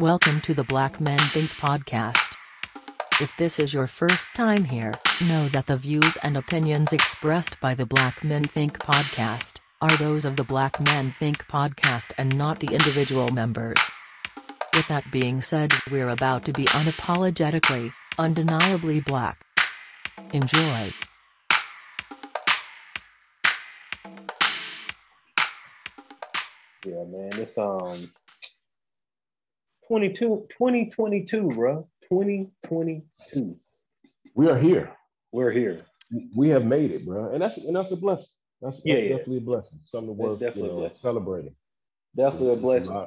Welcome to the Black Men Think podcast. If this is your first time here, know that the views and opinions expressed by the Black Men Think podcast are those of the Black Men Think podcast and not the individual members. With that being said, we're about to be unapologetically, undeniably black. Enjoy. Yeah, man. It's um 22, 2022, bro. 2022. We are here. We're here. We have made it, bro, and that's and that's a blessing. That's, that's Yeah, yeah. definitely a blessing. Something worth you know, celebrating. Definitely a It's- it's blessing.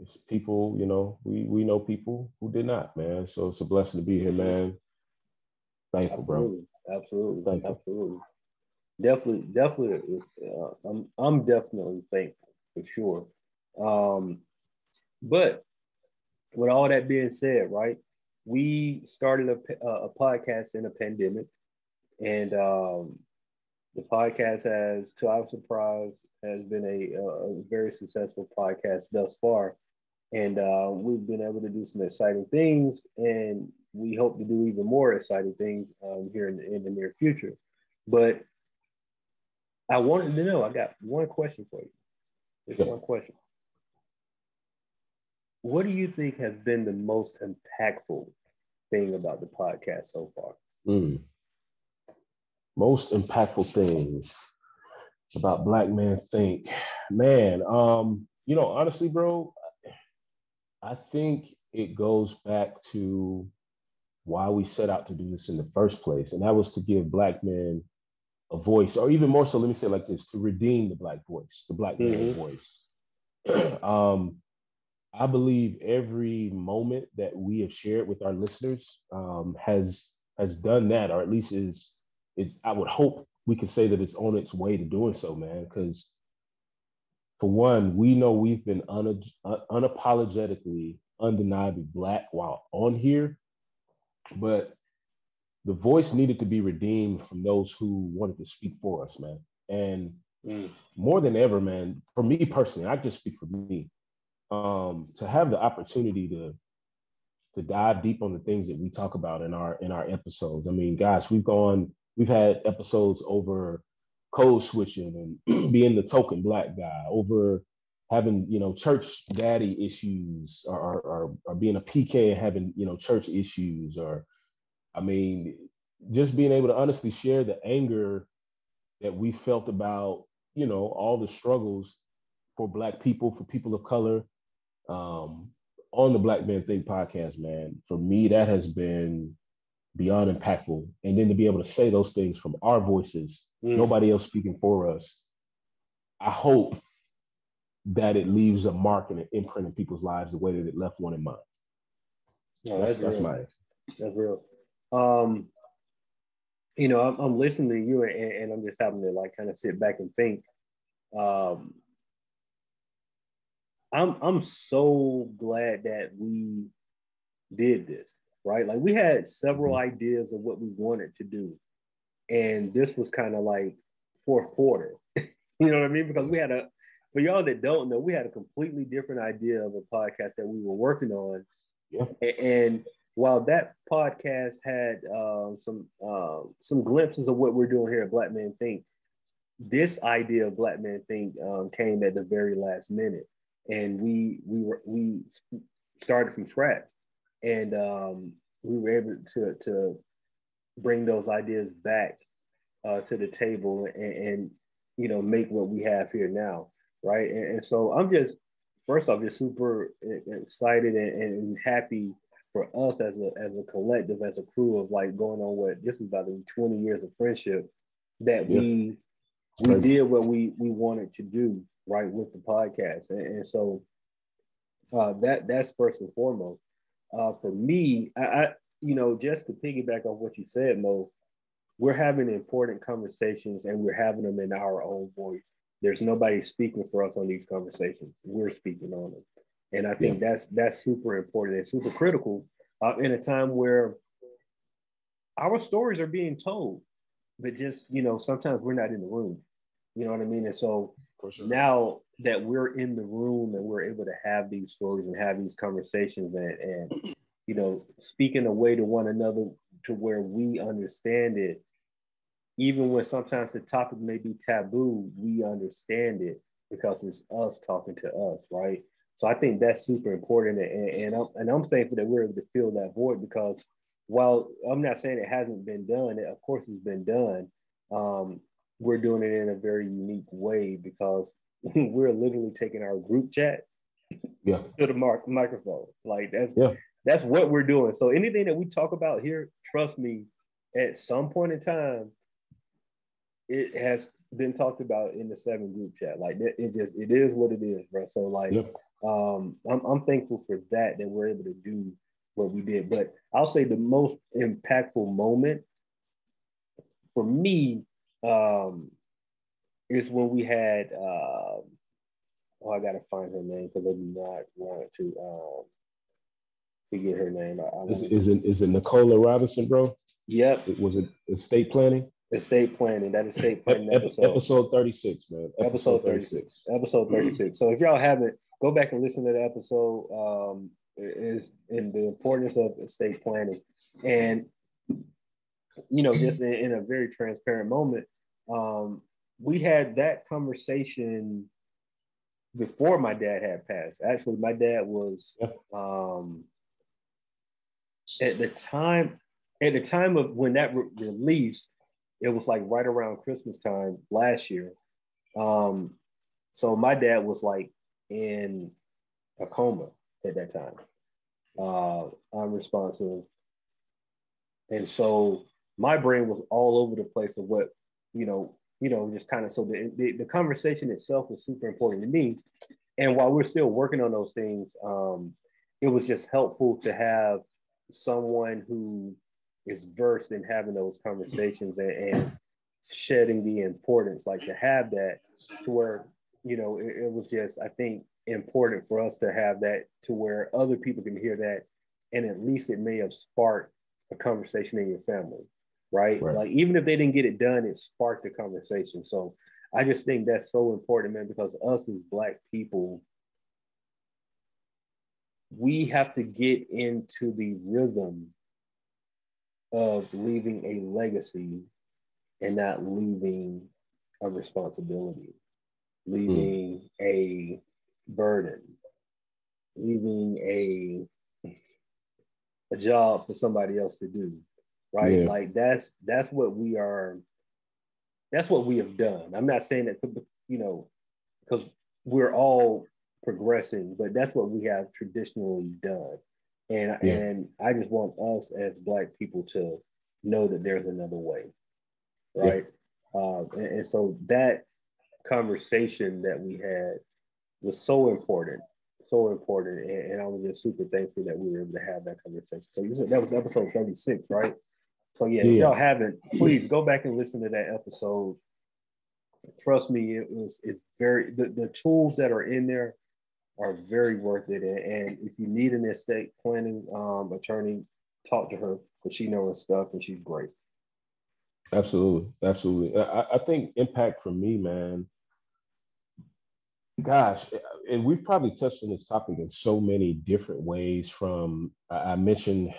It's people, you know, we we know people who did not, man. So it's a blessing to be here, man. Thankful, bro. Absolutely. Absolutely. Thank you. Absolutely. Definitely, definitely uh, I'm I'm definitely thankful for sure. Um but with all that being said, right? We started a, uh, a podcast in a pandemic, and um, the podcast has, to our surprise, has been a, a very successful podcast thus far. And uh, we've been able to do some exciting things, and we hope to do even more exciting things um, here in the, in the near future. But I wanted to know, I got one question for you. Just Yeah. one question. What do you think has been the most impactful thing about the podcast so far? Mm. Most impactful things about Black Men Think, man. Um, you know, honestly, bro, I think it goes back to why we set out to do this in the first place, and that was to give Black men a voice, or even more so, let me say it like this: to redeem the Black voice, the Black man Mhm. voice. um, I believe every moment that we have shared with our listeners um, has has done that, or at least is is. I would hope we could say that it's on its way to doing so, man. Because for one, we know we've been un- un- unapologetically, undeniably black while on here, but the voice needed to be redeemed from those who wanted to speak for us, man. And more than ever, man, for me personally, I just speak for me. Um, to have the opportunity to to dive deep on the things that we talk about in our in our episodes. I mean, gosh, we've gone, we've had episodes over code switching and being the token black guy, over having you know church daddy issues, or or, or, being a PK and having you know church issues, or I mean, just being able to honestly share the anger that we felt about you know all the struggles for black people for people of color um, on the black men think podcast man for me that has been beyond impactful and then to be able to say those things from our voices Mm. nobody else speaking for us i hope that it leaves a mark and an imprint in people's lives the way that it left one in mine No, that's, that's, that's real. my That's real. Um, you know, I'm, I'm listening to you and, and I'm just having to like kind of sit back and think. Um, I'm I'm so glad that we did this, right? Like we had several ideas of what we wanted to do, and this was kind of like fourth quarter. you know what I mean? Because we had a for y'all that don't know, we had a completely different idea of a podcast that we were working on. Yeah. And while that podcast had um, some uh, some glimpses of what we're doing here at Black Men Think, this idea of Black Men Think um, came at the very last minute, and we we were we started from scratch, and um, we were able to to bring those ideas back uh, to the table and, and you know make what we have here now, right? And, and so I'm just first off just super excited and, and happy for us as a as a collective, as a crew of like going on what this is about to be 20 years of friendship that we we did what we we wanted to do right with the podcast, and, and so uh, that that's first and foremost. Uh, for me, I, I you know just to piggyback off what you said, Mo, we're having important conversations and we're having them in our own voice. There's nobody speaking for us on these conversations. We're speaking on them, and I think that's that's super important and super critical uh, in a time where our stories are being told, but just you know sometimes we're not in the room. You know what I mean? And so sure. now that we're in the room and we're able to have these stories and have these conversations and, and you know speaking a way to one another to where we understand it even when sometimes the topic may be taboo we understand it because it's us talking to us right so i think that's super important and, and, I'm, and I'm thankful that we're able to fill that void because while i'm not saying it hasn't been done it, of course it's been done um, we're doing it in a very unique way because we're literally taking our group chat yeah. to the mark- microphone. Like that's yeah. that's what we're doing. So anything that we talk about here, trust me, at some point in time, it has been talked about in the seven group chat. Like it just it is what it is, bro. So like yeah. um I'm I'm thankful for that that we're able to do what we did. But I'll say the most impactful moment for me um is when we had uh, oh I gotta find her name because I do not want to um forget her name. I is, is it is it Nicola Robinson, bro? Yep. It, was it estate planning? Estate planning. That estate planning episode. Episode 36, man. Episode, episode 36. 36. Episode 36. So if y'all haven't, go back and listen to the episode. Um is in the importance of estate planning. And you know, just in, in a very transparent moment, um, we had that conversation before my dad had passed. Actually, my dad was um, at the time at the time of when that re- released, it was like right around Christmas time last year. Um, so my dad was like in a coma at that time, uh, unresponsive, and so my brain was all over the place of what you know you know, just kind of so the, the, the conversation itself was super important to me. And while we're still working on those things, um, it was just helpful to have someone who is versed in having those conversations and, and shedding the importance, like to have that to where, you know, it, it was just, I think, important for us to have that to where other people can hear that. And at least it may have sparked a conversation in your family right? right? Like even if they didn't get it done, it sparked a conversation. So I just think that's so important, man, because us as black people, we have to get into the rhythm of leaving a legacy and not leaving a responsibility, leaving mm. a burden, leaving a a job for somebody else to do right? Yeah. Like that's that's what we are. That's what we have done. I'm not saying that you know because we're all progressing, but that's what we have traditionally done. And yeah. and I just want us as Black people to know that there's another way, right? Yeah. Uh, and, and so that conversation that we had was so important so important. And, and, I was just super thankful that we were able to have that conversation. So that was episode 36, right? So yeah, yeah. if y'all haven't, please go back and listen to that episode. Trust me, it was it's very the, the tools that are in there are very worth it. And, and if you need an estate planning um, attorney, talk to her because she knows stuff and she's great. Absolutely, absolutely. I, I think impact for me, man. Gosh, and we've probably touched on this topic in so many different ways. From I mentioned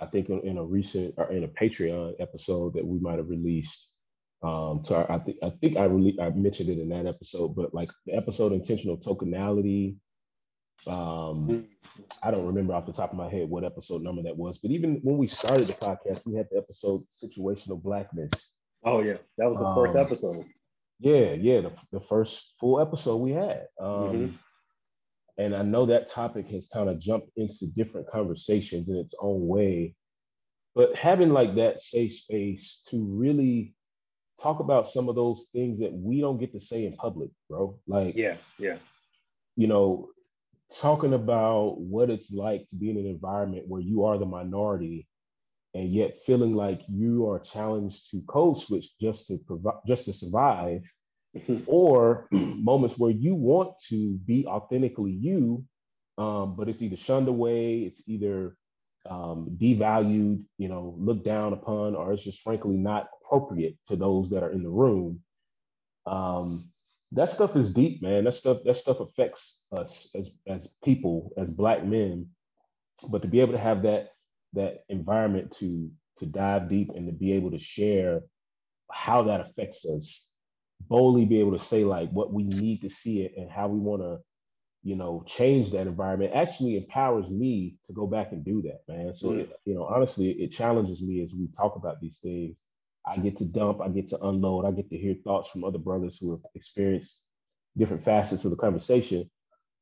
I think in, in a recent or in a Patreon episode that we might have released. Um, to our, I think I think I really I mentioned it in that episode, but like the episode intentional tokenality. Um, I don't remember off the top of my head what episode number that was, but even when we started the podcast, we had the episode situational blackness. Oh yeah, that was the um, first episode. Yeah, yeah, the, the first full episode we had. Um, mm-hmm. And I know that topic has kind of jumped into different conversations in its own way. But having like that safe space to really talk about some of those things that we don't get to say in public, bro. Like, yeah, yeah. You know, talking about what it's like to be in an environment where you are the minority and yet feeling like you are challenged to code switch just to provide just to survive or moments where you want to be authentically you, um, but it's either shunned away, it's either um, devalued, you know, looked down upon, or it's just frankly not appropriate to those that are in the room. Um, that stuff is deep, man. That stuff that stuff affects us as as people, as black men. But to be able to have that that environment to to dive deep and to be able to share how that affects us, boldly be able to say like what we need to see it and how we want to, you know, change that environment actually empowers me to go back and do that, man. So mm. it, you know, honestly, it challenges me as we talk about these things I get to dump, I get to unload, I get to hear thoughts from other brothers who have experienced different facets of the conversation.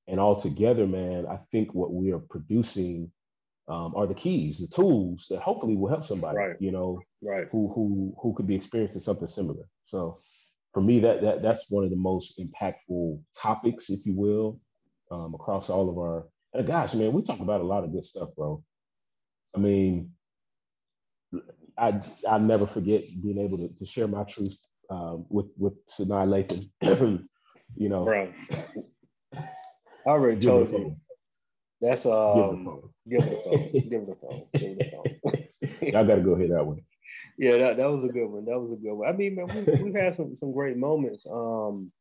And all together, man, I think what we are producing um, are the keys, the tools that hopefully will help somebody, right. you know, right. who who who could be experiencing something similar. So for me, that that that's one of the most impactful topics, if you will, um, across all of our. And gosh, man, we talk about a lot of good stuff, bro. I mean, I I never forget being able to, to share my truth um, with with Sinai Lathan. you know, bro. I already told you. That's um. Give it the phone. Give it the phone. Give it the phone. Y'all got to go hear that one. Yeah, that, that was a good one. That was a good one. I mean, man, we, we've had some some great moments. Um,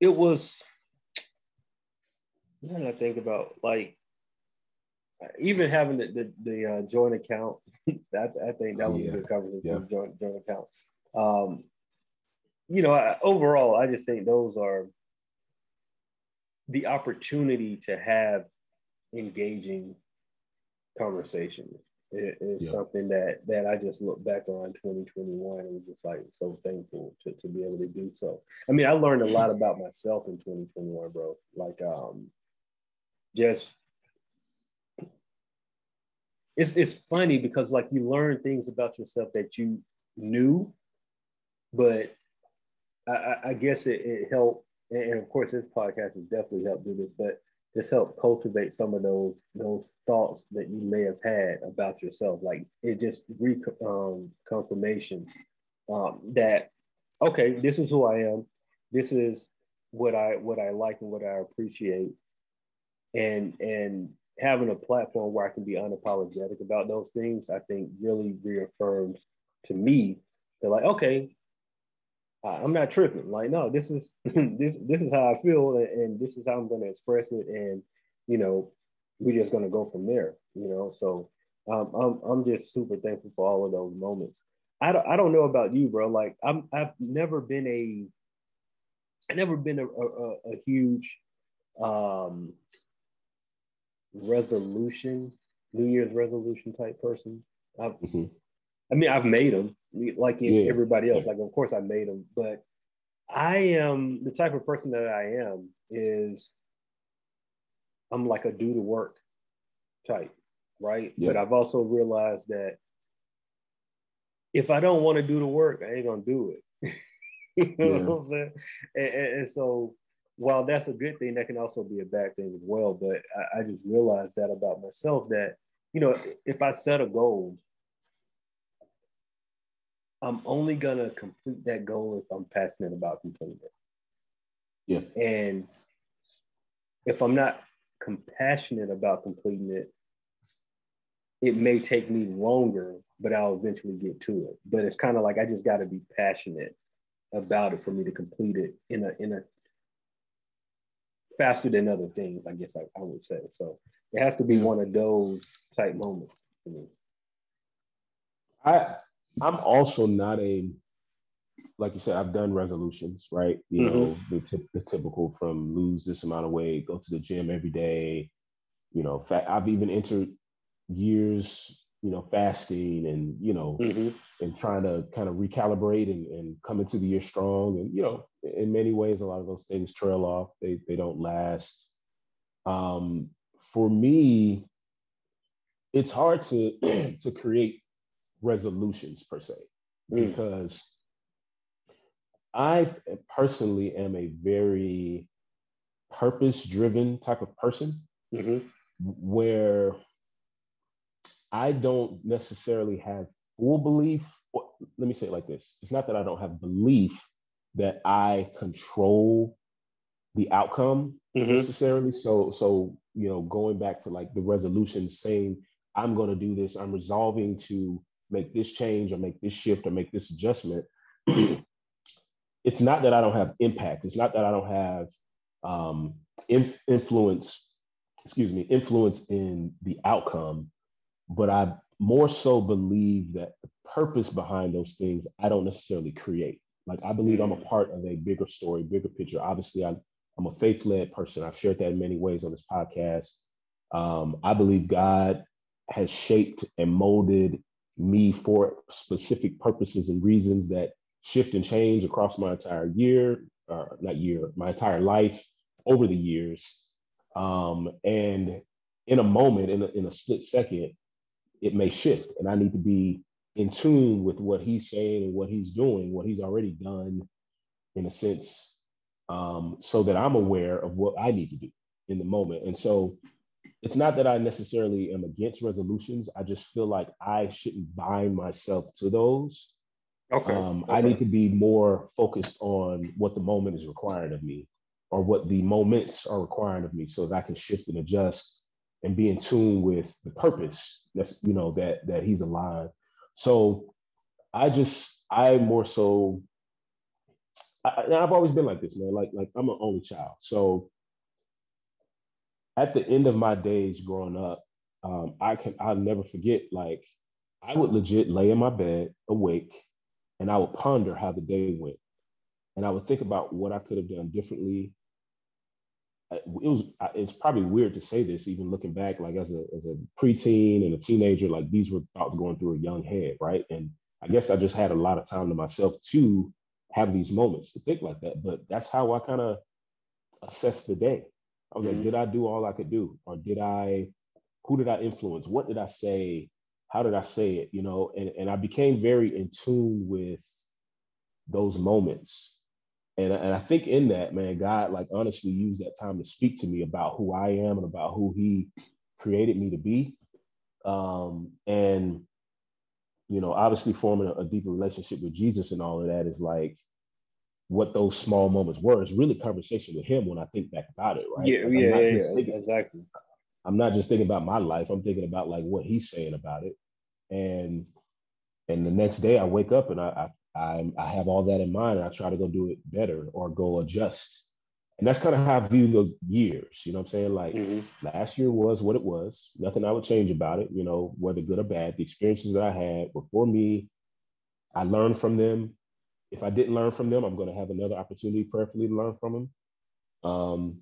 it was. When I think about like even having the the, the uh, joint account, that I think that was yeah. a good conversation. Yeah. Joint joint account. Um, you know, I, overall, I just think those are the opportunity to have engaging conversations is yeah. something that that I just look back on 2021 and was just like so thankful to, to be able to do so. I mean, I learned a lot about myself in 2021, bro. Like um just it's it's funny because like you learn things about yourself that you knew, but I, I guess it, it helped, and of course this podcast has definitely helped do this, but this helped cultivate some of those those thoughts that you may have had about yourself. Like it just re um, confirmation um, that okay, this is who I am. This is what I what I like and what I appreciate, and and having a platform where I can be unapologetic about those things, I think really reaffirms to me that like, okay, I'm not tripping. Like, no, this is this this is how I feel, and, and this is how I'm going to express it, and you know, we're just going to go from there. You know, so um, I'm I'm just super thankful for all of those moments. I don't I don't know about you, bro. Like, I'm I've never been a I've never been a, a, a huge um resolution, New Year's resolution type person. Mm-hmm. I mean, I've made them like yeah. everybody else. Like, of course, I made them, but I am the type of person that I am is I'm like a do to work type, right? Yeah. But I've also realized that if I don't want to do the work, I ain't gonna do it. you know yeah. what I'm saying? And, and, and so while that's a good thing, that can also be a bad thing as well. But I, I just realized that about myself that, you know, if I set a goal, I'm only gonna complete that goal if I'm passionate about completing it. Yeah. And if I'm not compassionate about completing it, it may take me longer, but I'll eventually get to it. But it's kind of like I just got to be passionate about it for me to complete it in a in a faster than other things, I guess I, I would say. So it has to be one of those type moments for me. I I'm also not a like you said, I've done resolutions, right? You mm-hmm. know, the, t- the typical from lose this amount of weight, go to the gym every day. You know, fa- I've even entered years you know, fasting and, you know, mm-hmm. and trying to kind of recalibrate and, and come into the year strong. And, you know, in many ways, a lot of those things trail off. They, they don't last. Um, for me, it's hard to, to create resolutions per se, mm. because I personally am a very purpose driven type of person mm-hmm. where I don't necessarily have full belief. Let me say it like this it's not that I don't have belief that I control the outcome mm-hmm. necessarily. So, so you know, going back to like the resolution saying, I'm going to do this, I'm resolving to make this change or make this shift or make this adjustment. it's not that I don't have impact. It's not that I don't have um, in, influence, excuse me, influence in the outcome, but I more so believe that the purpose behind those things I don't necessarily create. Like I believe I'm a mm. part of a bigger story, bigger picture. Obviously, I, I'm a faith-led person. I've shared that in many ways on this podcast. Um, I believe God has shaped and molded me for specific purposes and reasons that shift and change across my entire year, or not year, my entire life over the years. Um, and in a moment, in a, in a split second, it may shift. And I need to be in tune with what he's saying and what he's doing, what he's already done, in a sense, um, so that I'm aware of what I need to do in the moment. And so it's not that I necessarily am against resolutions. I just feel like I shouldn't bind myself to those. Okay. Um, okay. I need to be more focused on what the moment is requiring of me or what the moments are requiring of me so that I can shift and adjust and be in tune with the purpose that's, you know, that that he's alive. So I just, I more so, I, I've always been like this, man. Like, like I'm an only child. So at the end of my days growing up, um, I can I'll never forget. Like I would legit lay in my bed awake, and I would ponder how the day went, and I would think about what I could have done differently. It was it's probably weird to say this, even looking back, like as a as a preteen and a teenager, like these were thoughts going through a young head, right? And I guess I just had a lot of time to myself to have these moments to think like that. But that's how I kind of assess the day. I was mm-hmm. like, did I do all I could do? Or did I, who did I influence? What did I say? How did I say it? You know, and, and I became very in tune with those moments. And, and I think in that, man, God like honestly used that time to speak to me about who I am and about who he created me to be. Um, and you know, obviously forming a, a deeper relationship with Jesus and all of that is like what those small moments were. It's really conversation with him when I think back about it, right? Yeah, like yeah, yeah, thinking, exactly. I'm not just thinking about my life. I'm thinking about like what he's saying about it, and and the next day I wake up and I I I have all that in mind and I try to go do it better or go adjust. And that's kind of how I view the years. You know what I'm saying? Like mm-hmm. last year was what it was. Nothing I would change about it. You know, whether good or bad. The experiences that I had were for me. I learned from them if I didn't learn from them, I'm going to have another opportunity, prayerfully, to learn from them. Um,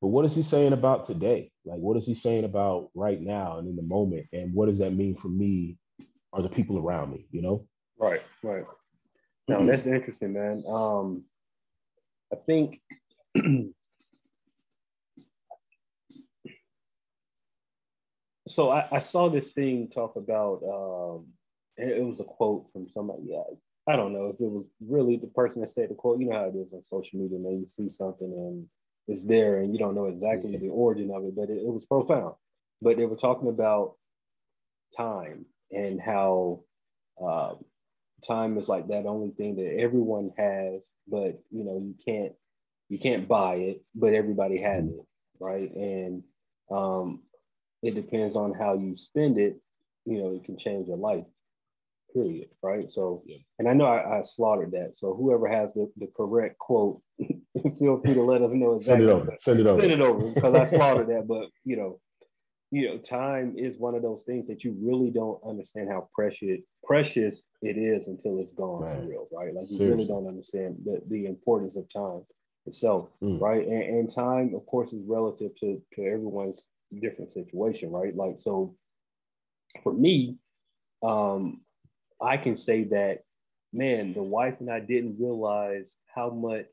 but what is he saying about today? Like, what is he saying about right now and in the moment? And what does that mean for me or the people around me? You know? Right, right. No, that's interesting, man. Um, I think so. I, I, saw this thing talk about. Um, it was a quote from somebody. Yeah, I don't know if it was really the person that said the quote. You know how it is on social media, man. You see something and it's there, and you don't know exactly the origin of it, but it, it was profound. But they were talking about time and how uh, time is like that only thing that everyone has, but you know you can't you can't buy it, but everybody has it, right? And um, it depends on how you spend it. You know, it can change your life period, right? So, yeah. and I know I, I, slaughtered that. So, whoever has the, the correct quote, feel free to let us know exactly. Send it over. Send it over. Send it over because I slaughtered that. But you know, you know, time is one of those things that you really don't understand how precious precious it is until it's gone for real, right? Like you Seriously. really don't understand the, the importance of time itself, mm. right? And, and time, of course, is relative to to everyone's different situation, right? Like so, for me, um, I can say that, man, the wife and I didn't realize how much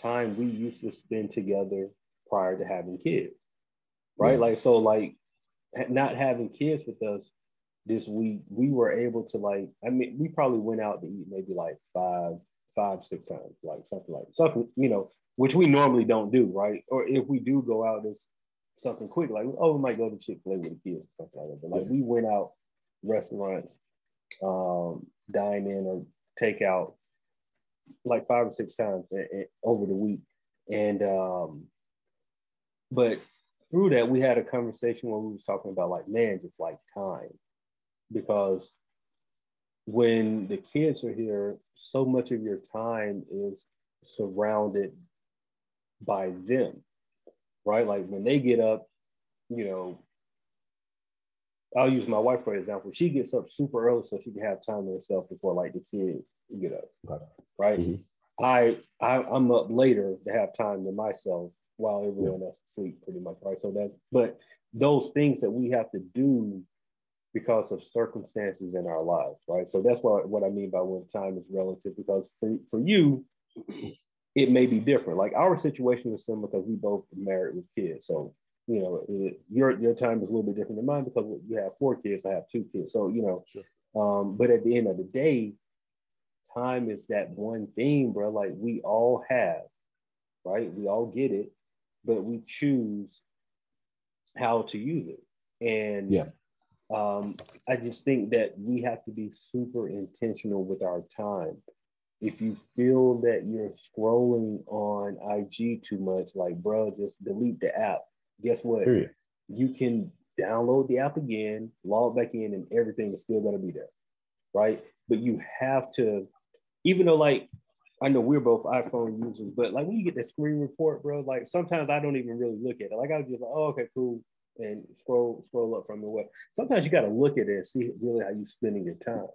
time we used to spend together prior to having kids. Right. Yeah. Like, so, like, not having kids with us this week, we were able to, like, I mean, we probably went out to eat maybe like five, five, six times, like something like something, you know, which we normally don't do. Right. Or if we do go out, it's something quick, like, oh, we might go to Chick fil A with the kids or something like that. But like, yeah. we went out restaurants, um, dine in or take out like five or six times over the week. And, um, but through that, we had a conversation where we was talking about like, man, just like time, because when the kids are here, so much of your time is surrounded by them, right? Like when they get up, you know, I'll use my wife for example. She gets up super early so she can have time to herself before like the kids get up, right? Mm-hmm. I, I I'm up later to have time to myself while everyone yeah. else is asleep, pretty much, right? So that, but those things that we have to do because of circumstances in our lives, right? So that's what what I mean by when time is relative. Because for for you, it may be different. Like our situation is similar because we both married with kids. So you know, it, your your time is a little bit different than mine because you have four kids, I have two kids. So you know, sure. um, but at the end of the day, time is that one thing, bro. Like we all have, right? We all get it, but we choose how to use it. And yeah, um, I just think that we have to be super intentional with our time. If you feel that you're scrolling on IG too much, like, bro, just delete the app. Guess what? Period. You can download the app again, log back in, and everything is still going to be there. Right. But you have to, even though, like, I know we're both iPhone users, but like when you get the screen report, bro, like sometimes I don't even really look at it. Like I was just like, oh, okay, cool, and scroll scroll up from the web. Sometimes you got to look at it and see really how you're spending your time.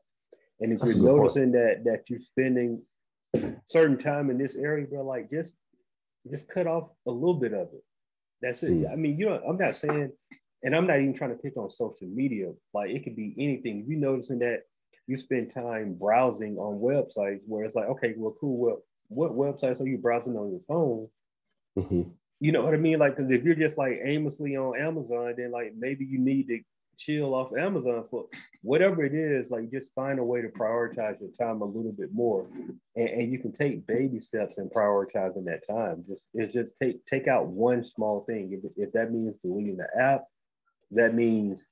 And if That's you're noticing that that you're spending certain time in this area, bro, like just just cut off a little bit of it. That's it. Mm. I mean, you know, I'm not saying, and I'm not even trying to pick on social media. Like it could be anything. If you're noticing that you spend time browsing on websites where it's like, okay, well, cool. Well, what websites are you browsing on your phone? Mm-hmm. You know what I mean? Like, because if you're just like aimlessly on Amazon, then like maybe you need to chill off Amazon for whatever it is. Like, just find a way to prioritize your time a little bit more, and, and you can take baby steps in prioritizing that time. Just it's just take take out one small thing. If, if that means deleting the app, that means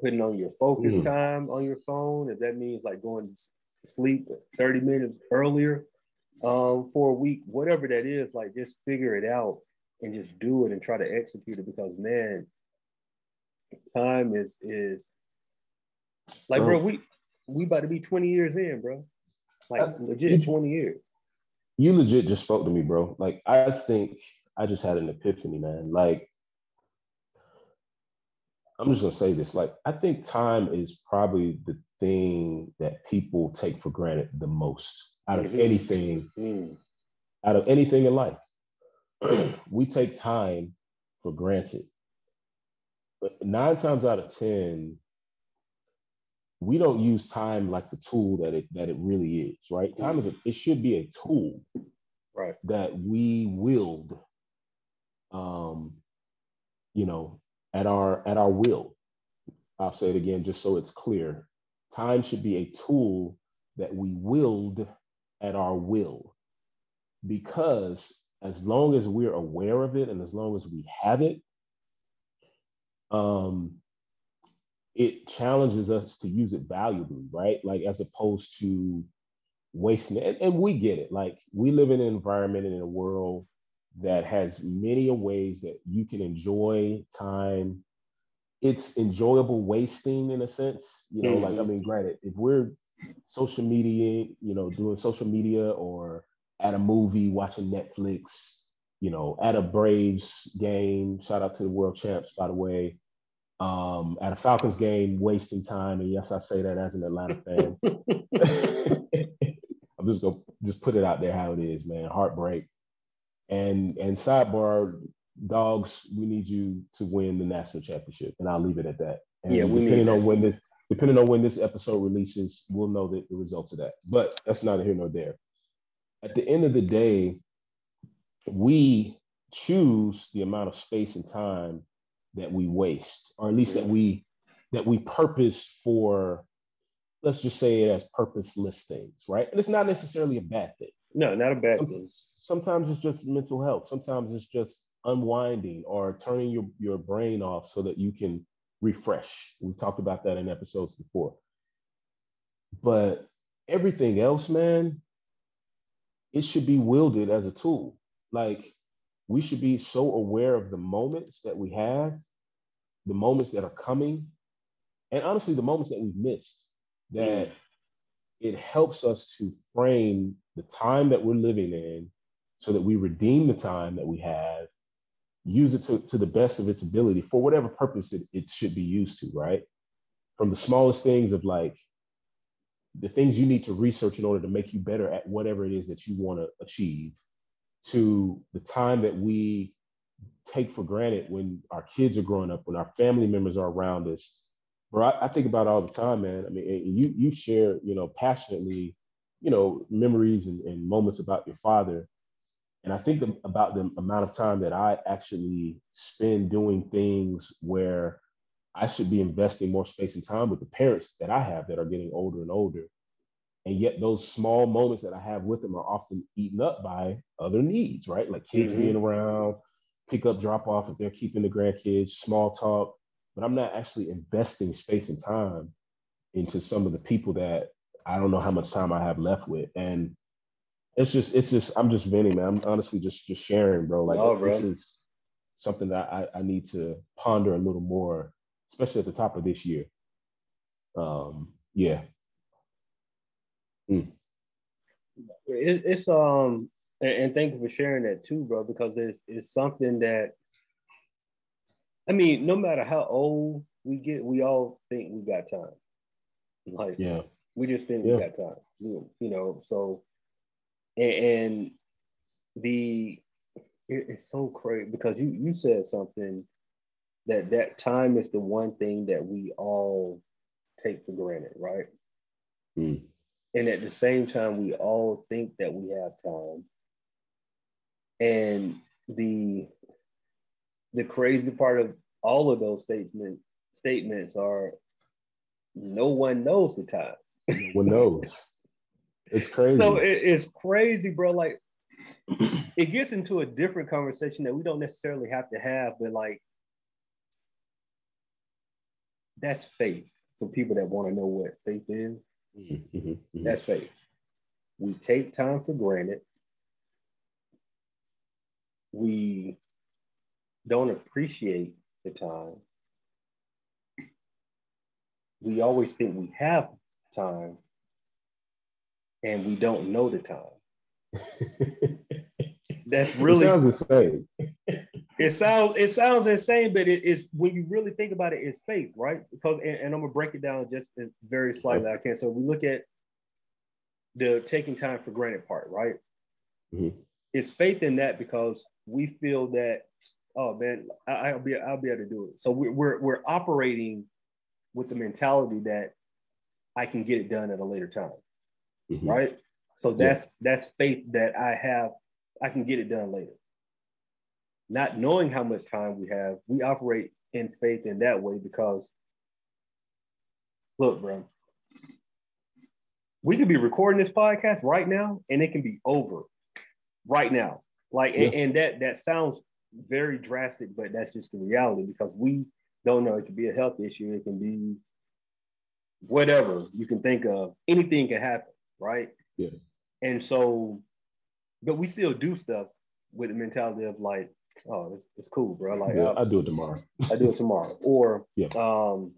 putting on your focus mm. time on your phone, if that means like going to sleep 30 minutes earlier um, for a week, whatever that is, like just figure it out and just do it and try to execute it because man, time is is like bro, we we about to be 20 years in, bro. Like uh, legit 20 years. You legit just spoke to me, bro. Like I think I just had an epiphany, man. Like I'm just gonna say this. Like, I think time is probably the thing that people take for granted the most out of mm-hmm. anything, mm. out of anything in life. we take time for granted. But nine times out of ten, we don't use time like the tool that it that it really is, right? Time is a, it should be a tool, right? That we wield, um, you know, at our at our will. I'll say it again just so it's clear. Time should be a tool that we wield at our will. Because as long as we're aware of it and as long as we have it, um, it challenges us to use it valuably, right? Like as opposed to wasting it. And, and we get it. Like we live in an environment and in a world that has many ways that you can enjoy time. It's enjoyable wasting in a sense, you know. Mm-hmm. Like I mm-hmm. mean, granted, if we're social media, you know, doing social media or at a movie, watching Netflix, you know, at a Braves game. Shout out to the world champs, by the way. Um, at a Falcons game, wasting time. And yes, I say that as an Atlanta fan. I'm just gonna just put it out there how it is, man. Heartbreak. And and sidebar, dogs, we need you to win the national championship, and I'll leave it at that. And yeah, we depending on when this depending on when this episode releases, we'll know the, the results of that. But that's neither here nor there. At the end of the day, we choose the amount of space and time that we waste, or at least that we that we purpose for. Let's just say it as purposeless things, right? And it's not necessarily a bad thing. No, not a bad Some, thing. Sometimes it's just mental health. Sometimes it's just unwinding or turning your, your brain off so that you can refresh. We talked about that in episodes before. But everything else, man, it should be wielded as a tool. Like we should be so aware of the moments that we have, the moments that are coming, and honestly, the moments that we've missed. that it helps us to frame the time that we're living in so that we redeem the time that we have, use it to, to the best of its ability for whatever purpose it, it should be used to, right? From the smallest things of like the things you need to research in order to make you better at whatever it is that you want to achieve to the time that we take for granted when our kids are growing up, when our family members are around us. Bro, I, I think about all the time, man. I mean, you you share, you know, passionately, you know, memories and, and moments about your father. And I think about the amount of time that I actually spend doing things where I should be investing more space and time with the parents that I have that are getting older and older. And yet those small moments that I have with them are often eaten up by other needs, right? Like kids mm-hmm. being around, pick up, drop off if they're keeping the grandkids, small talk. But I'm not actually investing space and time into some of the people that I don't know how much time I have left with. And it's just, it's just, I'm just venting, man. I'm honestly just just sharing, bro. Like oh, bro. this is something that I, I need to ponder a little more, especially at the top of this year. Um, yeah. Mm. It, it's um and, and, thank you for sharing that too, bro, because it's it's something that I mean, no matter how old we get, we all think we got time. Like yeah, we just think yeah. we got time. You, know, so and, and the it, it's so crazy because you you said something that that time is the one thing that we all take for granted, right? Mm. And at the same time, we all think that we have time. And the the crazy part of all of those statements statements are no one knows the time. no one knows. It's crazy. So it, it's crazy, bro. Like it gets into a different conversation that we don't necessarily have to have, but like that's faith for people that want to know what faith is. Mm-hmm, mm-hmm. That's faith. We take time for granted. We don't appreciate the time. We always think we have time and we don't know the time. That's really it sounds insane. it sounds it sounds insane, but it is when you really think about it, it's faith, right? Because and, and I'm gonna break it down just very slightly. I can. So we look at the taking time for granted part, right? Mm-hmm. It's faith in that because we feel that, oh man, I, will be I'll be able to do it. So we're, we're we're operating with the mentality that I can get it done at a later time, mm-hmm. right? So that's yeah. that's faith that I have. I can get it done later not knowing how much time we have, we operate in faith in that way because look, bro, we could be recording this podcast right now and it can be over right now. Like, yeah. and, and, that that sounds very drastic, but that's just the reality because we don't know. It could be a health issue, it can be whatever you can think of. Anything can happen, right? Yeah. And so, but we still do stuff with the mentality of like, oh, it's, it's cool, bro. Like, yeah, I'll do it tomorrow. I do it tomorrow. Or, yeah. um,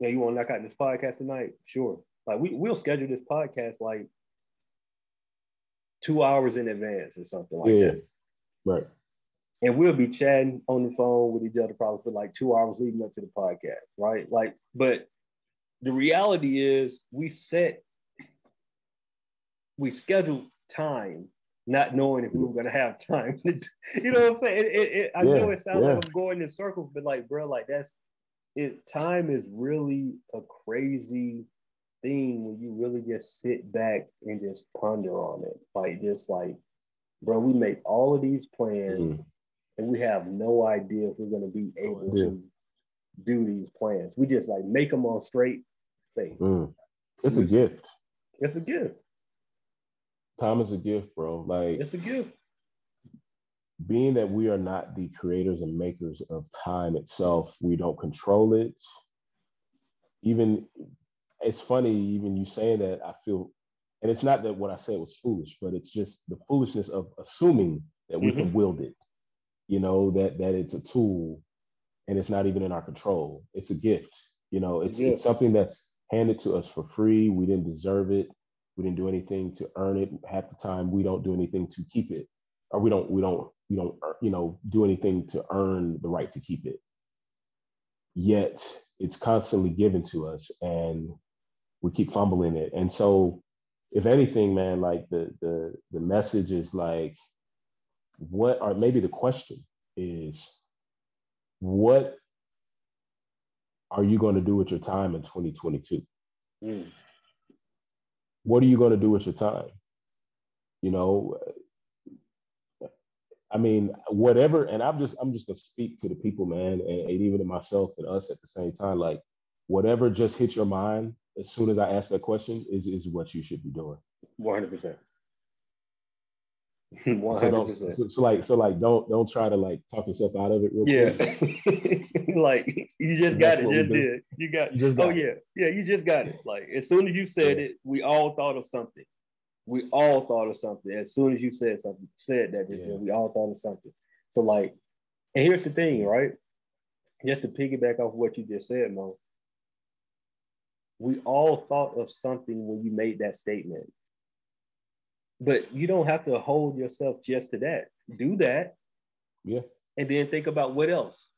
yeah, you want to knock out this podcast tonight? Sure. Like, we we'll schedule this podcast like two hours in advance or something like yeah. that. Right. And we'll be chatting on the phone with each other probably for like two hours leading up to the podcast, right? Like, but the reality is we set, we schedule time not knowing if we were gonna have time. you know what I'm saying? It, it, it, I yeah, know it sounds yeah. like I'm going in circles, but like, bro, like that's it. Time is really a crazy thing when you really just sit back and just ponder on it. Like, just like, bro, we make all of these plans, mm. and we have no idea if we're gonna be able yeah. to do these plans. We just like make them on straight faith. Mm. It's a gift. It's a gift. Time is a gift, bro. Like it's a gift. Being that we are not the creators and makers of time itself, we don't control it. Even it's funny, even you saying that, I feel, and it's not that what I said was foolish, but it's just the foolishness of assuming that we mm-hmm. can wield it. You know that that it's a tool, and it's not even in our control. It's a gift. You know, it's, it's something that's handed to us for free. We didn't deserve it. We didn't do anything to earn it. Half the time, we don't do anything to keep it, or we don't we don't we don't you know do anything to earn the right to keep it. Yet it's constantly given to us, and we keep fumbling it. And so, if anything, man, like the the the message is like, what are maybe the question is, what are you going to do with your time in 2022? Mm. What are you going to do with your time? You know, I mean, whatever, and I'm just I'm just gonna speak to the people, man, and, and even to myself and us at the same time. Like, whatever just hit your mind as soon as I ask that question is is what you should be doing. One hundred percent. One hundred percent. So like, so like, don't don't try to like talk yourself out of it. Real yeah, like you just got it. Just did. You got. You oh, got oh it. yeah, yeah. You just got it. Like as soon as you said yeah. it, we all thought of something. We all thought of something. As soon as you said something, said that, yeah. we all thought of something. So like, and here's the thing, right? Just to piggyback off what you just said, Mo. We all thought of something when you made that statement but you don't have to hold yourself just to that. Do that. Yeah. And then think about what else.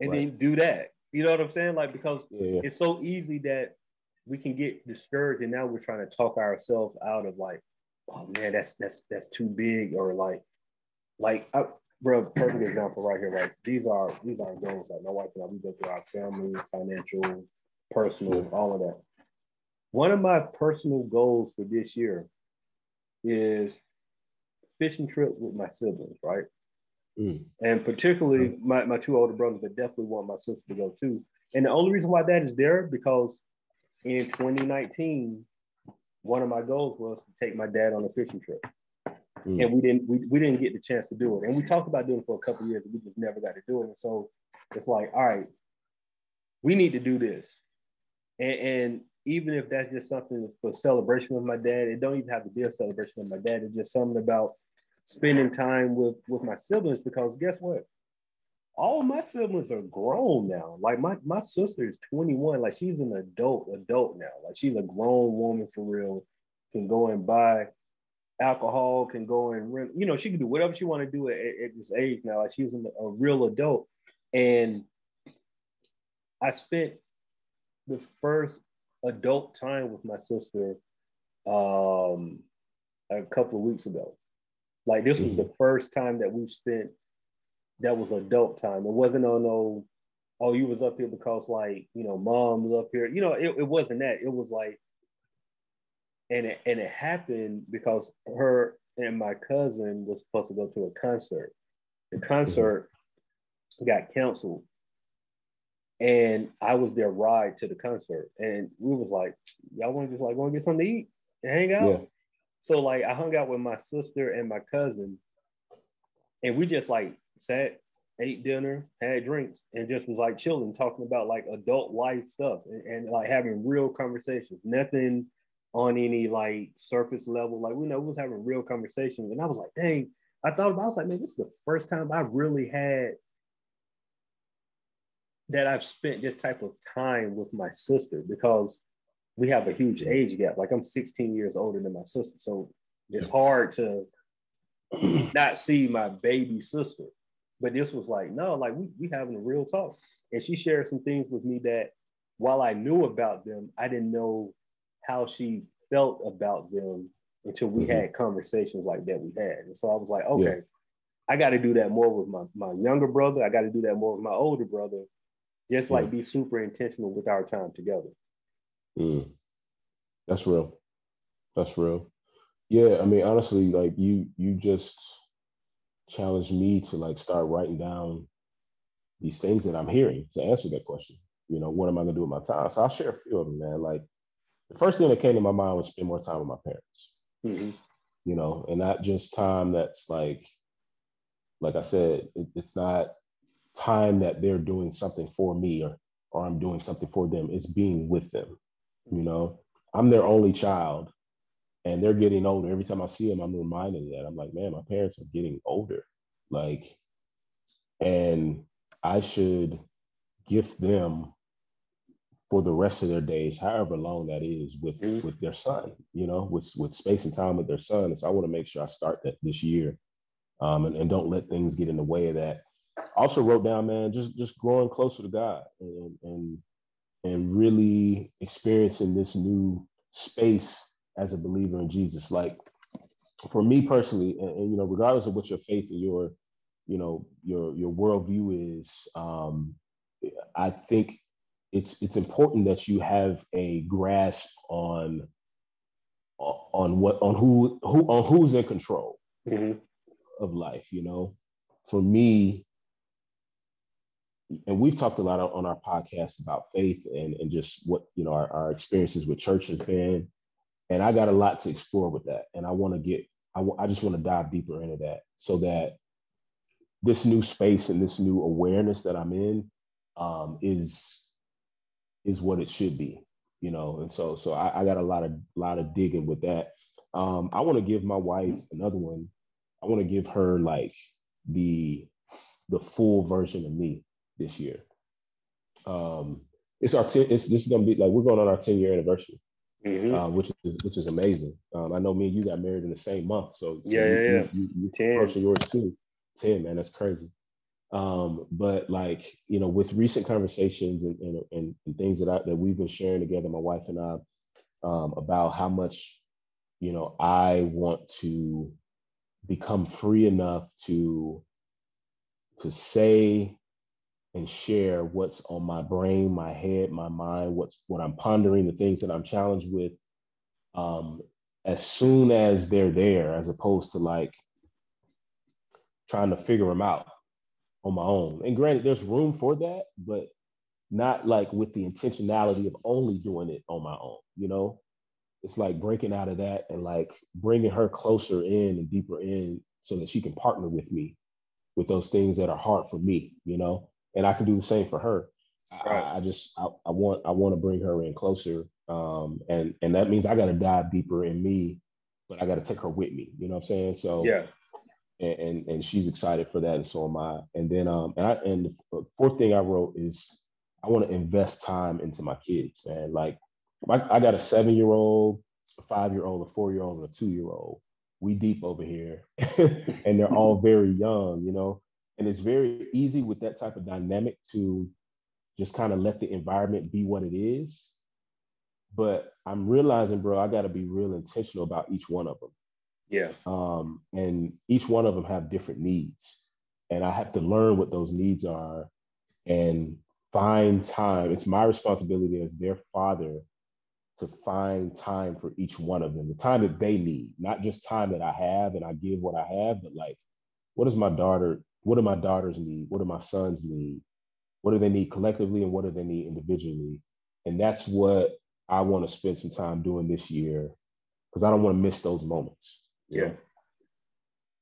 And right. then do that. You know what I'm saying? Like because yeah, yeah. it's so easy that we can get discouraged and now we're trying to talk ourselves out of like, oh man, that's that's that's too big or like like I, bro, perfect example right here. Like these are these are goals. Like my wife and I, we go through our family, financial, personal, all of that. One of my personal goals for this year is fishing trip with my siblings, right? Mm. And particularly mm. my, my two older brothers, but definitely want my sister to go too. And the only reason why that is there because in 2019, one of my goals was to take my dad on a fishing trip. Mm. And we didn't we, we didn't get the chance to do it. And we talked about doing it for a couple years, we just never got to do it. And so it's like, all right, we need to do this. And, and even if that's just something for celebration with my dad, it don't even have to be a celebration with my dad. It's just something about spending time with with my siblings because guess what? All my siblings are grown now. Like my my sister is 21. Like she's an adult adult now. Like she's a grown woman for real. Can go and buy alcohol. Can go and rent. You know she can do whatever she want to do at, at, this age now. Like she's a, a real adult. And I spent the first adult time with my sister um, a couple of weeks ago. Like this was mm-hmm. the first time that we spent that was adult time. It wasn't on no, oh, you was up here because like, you know, mom was up here. You know, it, it wasn't that. It was like, and it and it happened because her and my cousin was supposed to go to a concert. The concert mm-hmm. got canceled and I was their ride to the concert. And we was like, y'all want to just like go and get something to eat and hang out? Yeah. So like I hung out with my sister and my cousin, and we just like sat, ate dinner, had drinks, and just was like chilling, talking about like adult life stuff and, and like having real conversations. Nothing on any like surface level. Like we know we was having real conversations. And I was like, dang, I thought about I was like, man, this is the first time I really had that I've spent this type of time with my sister because we have a huge age gap. Like I'm 16 years older than my sister. So it's hard to not see my baby sister. But this was like, no, like we, we having a real talk. And she shared some things with me that while I knew about them, I didn't know how she felt about them until we mm-hmm. had conversations like that we had. And so I was like, okay, yeah. I got to do that more with my, my younger brother. I got to do that more with my older brother just like be super intentional with our time together. Mm. That's real. That's real. Yeah, I mean, honestly, like you, you just challenged me to like start writing down these things that I'm hearing to answer that question. You know, what am I gonna do with my time? So I'll share a few of them, man. Like the first thing that came to my mind was spend more time with my parents. Mm-hmm. You know, and not just time that's like, like I said, it, it's not time that they're doing something for me or or I'm doing something for them. It's being with them. You know, I'm their only child and they're getting older. Every time I see them, I'm reminded of that. I'm like, man, my parents are getting older. Like, and I should gift them for the rest of their days, however long that is, with mm-hmm. with their son, you know, with with space and time with their son. And so I want to make sure I start that this year, um, and, and don't let things get in the way of that. Also wrote down, man, just just growing closer to God and and and really experiencing this new space as a believer in Jesus. Like for me personally, and, and you know, regardless of what your faith and your you know your your worldview is, um, I think it's it's important that you have a grasp on on what on who who on who's in control mm-hmm. of life you know for me and we've talked a lot on our podcast about faith and, and just what you know our, our experiences with church has been and i got a lot to explore with that and i want to get I, w- I just want to dive deeper into that so that this new space and this new awareness that i'm in um, is is what it should be, you know. And so so I, I got a lot of lot of digging with that. Um, I want to give my wife another one. I want to give her like the the full version of me this year. Um, it's our ten, it's this is gonna be like we're going on our 10 year anniversary, mm-hmm. uh, which is which is amazing. Um, I know me and you got married in the same month, so, so yeah, you, yeah, yeah. You, you, you yours too. 10, man, that's crazy. Um, but like, you know, with recent conversations and, and, and, and things that I, that we've been sharing together, my wife and I, um, about how much, you know, I want to become free enough to, to say and share what's on my brain, my head, my mind, what's what I'm pondering, the things that I'm challenged with, um, as soon as they're there, as opposed to like trying to figure them out on my own. And granted, there's room for that, but not like with the intentionality of only doing it on my own. You know, it's like breaking out of that and like bringing her closer in and deeper in so that she can partner with me with those things that are hard for me. You know, and I can do the same for her. Right. I, I, just I, I want I want to bring her in closer, um, and and that means I got to dive deeper in me, but I got to take her with me. You know what I'm saying? So yeah, and, and, and she's excited for that, and so am I. And then um and I and the fourth thing I wrote is I want to invest time into my kids, and like I, I got a seven year old, a five year old, a four year old, and a two year old. We deep over here, and they're all very young, you know. And it's very easy with that type of dynamic to just kind of let the environment be what it is. But I'm realizing, bro, I got to be real intentional about each one of them. Yeah. Um, and each one of them have different needs. And I have to learn what those needs are and find time. It's my responsibility as their father to find time for each one of them, the time that they need, not just time that I have and I give what I have, but like, what does my daughter, what do my daughters need? What do my sons need? What do they need collectively and what do they need individually? And that's what I want to spend some time doing this year because I don't want to miss those moments. Yeah.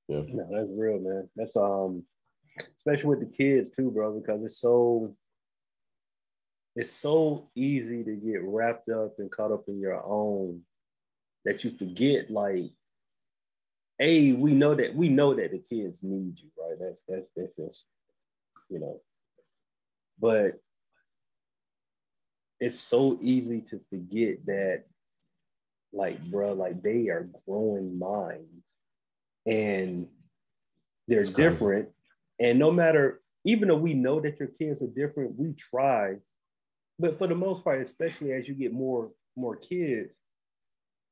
Yeah. No, that's real, man. That's um especially with the kids too, bro, because it's so it's so easy to get wrapped up and caught up in your own that you forget like a we know that we know that the kids need you right? That's that's that's just you know. But it's so easy to forget that like bro like they are growing minds and they're different. And no matter even though we know that your kids are different we try. But for the most part especially as you get more more kids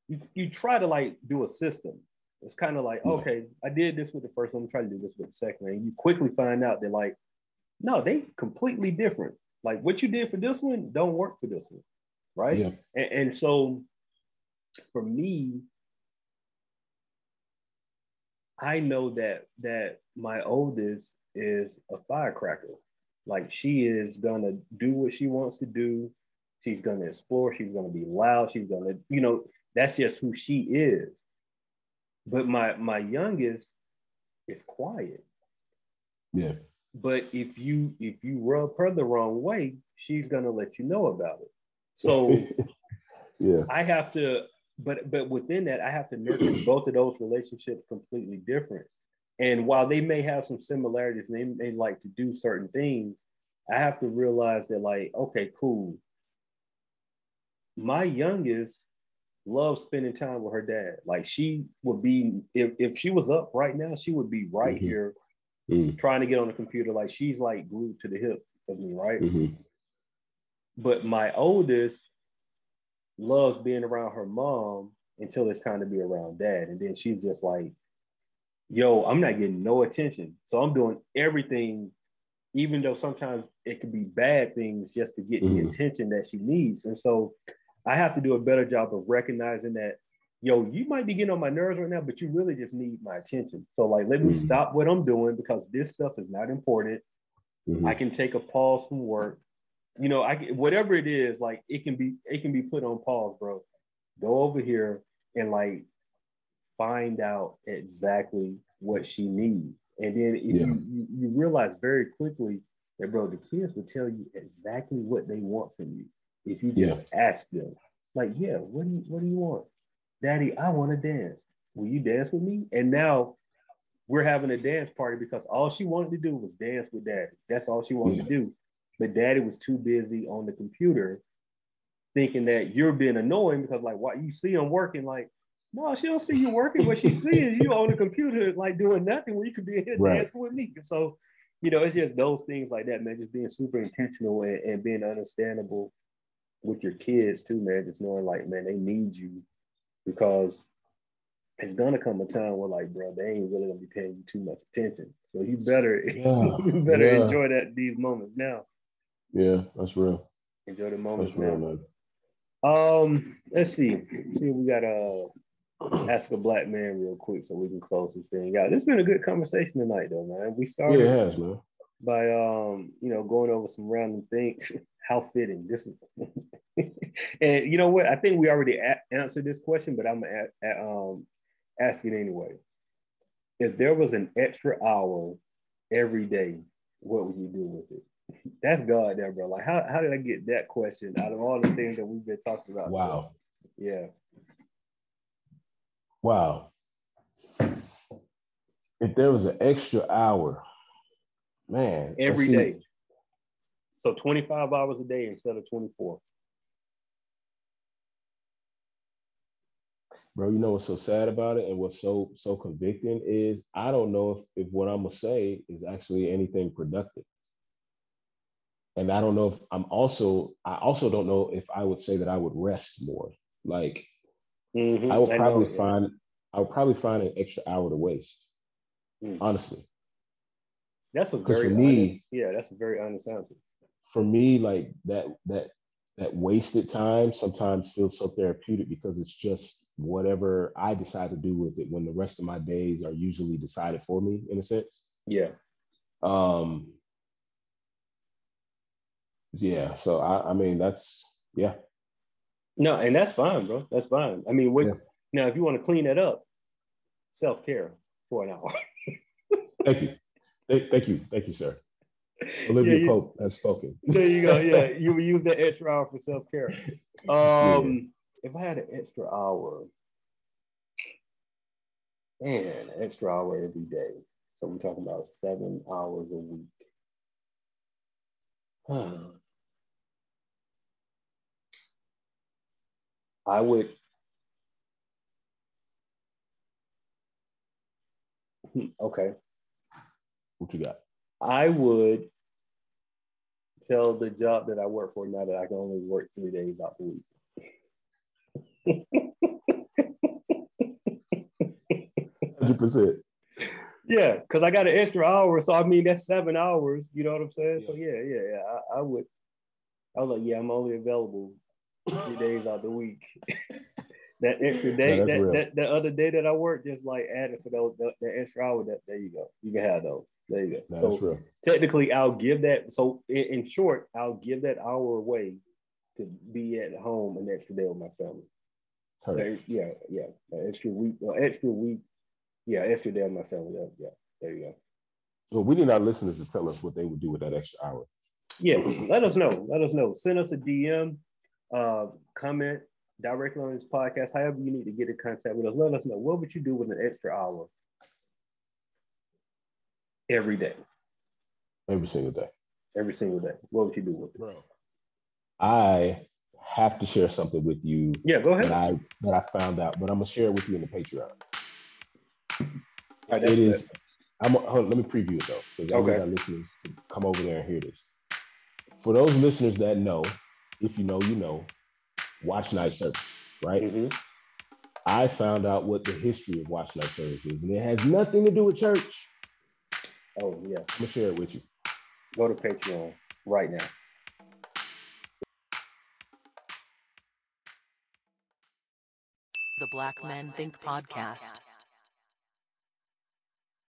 you, you try to like do a system it's kind of like okay i did this with the first one i'm trying to do this with the second one and you quickly find out that like no they completely different like what you did for this one don't work for this one right yeah. and, and so for me, I know that that my oldest is a firecracker. Like she is gonna do what she wants to do. She's gonna explore. She's gonna be loud. She's gonna, you know, that's just who she is. But my my youngest is quiet. Yeah. But if you if you rub her the wrong way, she's gonna let you know about it. So yeah, I have to but but within that, I have to nurture both of those relationships completely different. And while they may have some similarities and they may like to do certain things, I have to realize that like, okay, cool. my youngest loves spending time with her dad. Like she would be, if, if she was up right now, she would be right Mhm. here Mm, trying to get on the computer. Like she's like glued to the hip of me, right? mhm. But my oldest loves being around her mom until it's time to be around dad. And then she's just like, yo, I'm not getting no attention. So I'm doing everything, even though sometimes it could be bad things just to get the Mhm. attention that she needs. And so I have to do a better job of recognizing that, yo, you might be getting on my nerves right now, but you really just need my attention. So like, let me Mhm. stop what I'm doing because this stuff is not important. Mhm. I can take a pause from work. You know, I whatever it is, like it can be it can be put on pause, bro. Go over here and like find out exactly what she needs. And then Yeah. you you realize very quickly that bro, the kids will tell you exactly what they want from you if you just ask them. Like, yeah, what do you what do you want? Daddy, I want to dance. Will you dance with me? And now we're having a dance party because all she wanted to do was dance with daddy. That's all she wanted Yeah. to do. But daddy was too busy on the computer thinking that you're being annoying because like what you see him working like no, she don't see you working. What she sees you on the computer like doing nothing when you could be in here Right. dancing with me. So, you know, it's just those things like that, man. Just being super intentional and, and being understandable with your kids too, man. Just knowing like, man, they need you because it's gonna come a time where like, bro, they ain't really gonna be paying you too much attention. So you better Yeah, you better yeah. enjoy that these moments now. Yeah, that's real. Enjoy the moments That's real, now. man. Um, let's see. see if we got a ask a black man real quick so we can close this thing out. This has been a good conversation tonight though, man. We Yeah, started it has, man. by um, you know, going over some random things. How fitting this is. and you know what? I think we already a- answered this question, but I'm gonna a- um, ask it anyway. If there was an extra hour every day, what would you do with it? That's God there, bro. Like, how, how did I get that question out of all the things that we've been talking about? Wow. Yeah. Wow. If there was an extra hour, man. every see. So 25 hours a day instead of 24. Bro, you know what's so sad about it and what's so so convicting is I don't know if, if what I'm gonna say is actually anything productive. And I don't know if I'm also I also don't know if I would say that I would rest more. Like Mhm, I would know, probably yeah. find I would probably find an extra hour to waste. Mm. Honestly. That's a very for me- honest, yeah, that's a very honest answer. For me, like that that that wasted time sometimes feels so therapeutic because it's just whatever I decide to do with it when the rest of my days are usually decided for me in a sense. Yeah. Um yeah, so I, I mean that's yeah. No, and that's fine, bro. That's fine. I mean, what Yeah. now if you want to clean that up, self-care for an hour. Thank you. Thank, thank you. Thank you, sir. Olivia you- Pope has spoken. there you go. Yeah, you would use that extra hour for self-care. Um, if I had an extra hour, man, an extra hour every day. So we're talking about seven hours a week. I would. Hmm, Okay. What you got? I would tell the job that I work for now that I can only work three days out the week. Hundred percent. Yeah, because I got an extra hour, so I mean that's seven hours. You know what I'm saying? So yeah, yeah, yeah. I, I would. I was like, yeah, I'm only available three days out the week. that extra day, that's that, that that other day that I work, just like added for those that, that extra hour. That there you go. You can have those. There you go. No, so technically I'll give that so in, in short, I'll give that hour away to be at home an extra day with my family. Yeah, yeah. An extra week, uh, extra week, yeah, extra day with my family. Yeah, yeah. There you go. Well, we need our listeners to tell us what they would do with that extra hour. Yeah, let us know. Let us know. Send us a DM, uh, comment directly on this podcast. However, you need to get in contact with us. Let us know. What would you do with an extra hour every day? Every single day. Every single day. What would you do with it? Bro. I have to share something with you. Yeah, go ahead. That I that I found out, but I'm gonna share it with you in the Patreon. Right, it is. I'm. Hold, let me preview it though, because I Okay. want our listeners to come over there and hear this. For those listeners that know, if you know, you know, watch night service, right? Mhm. I found out what the history of watch night service is, and it has nothing to do with church. Oh yeah. I'm gonna share it with you. Go to Patreon right now. The Black Men Think Podcast.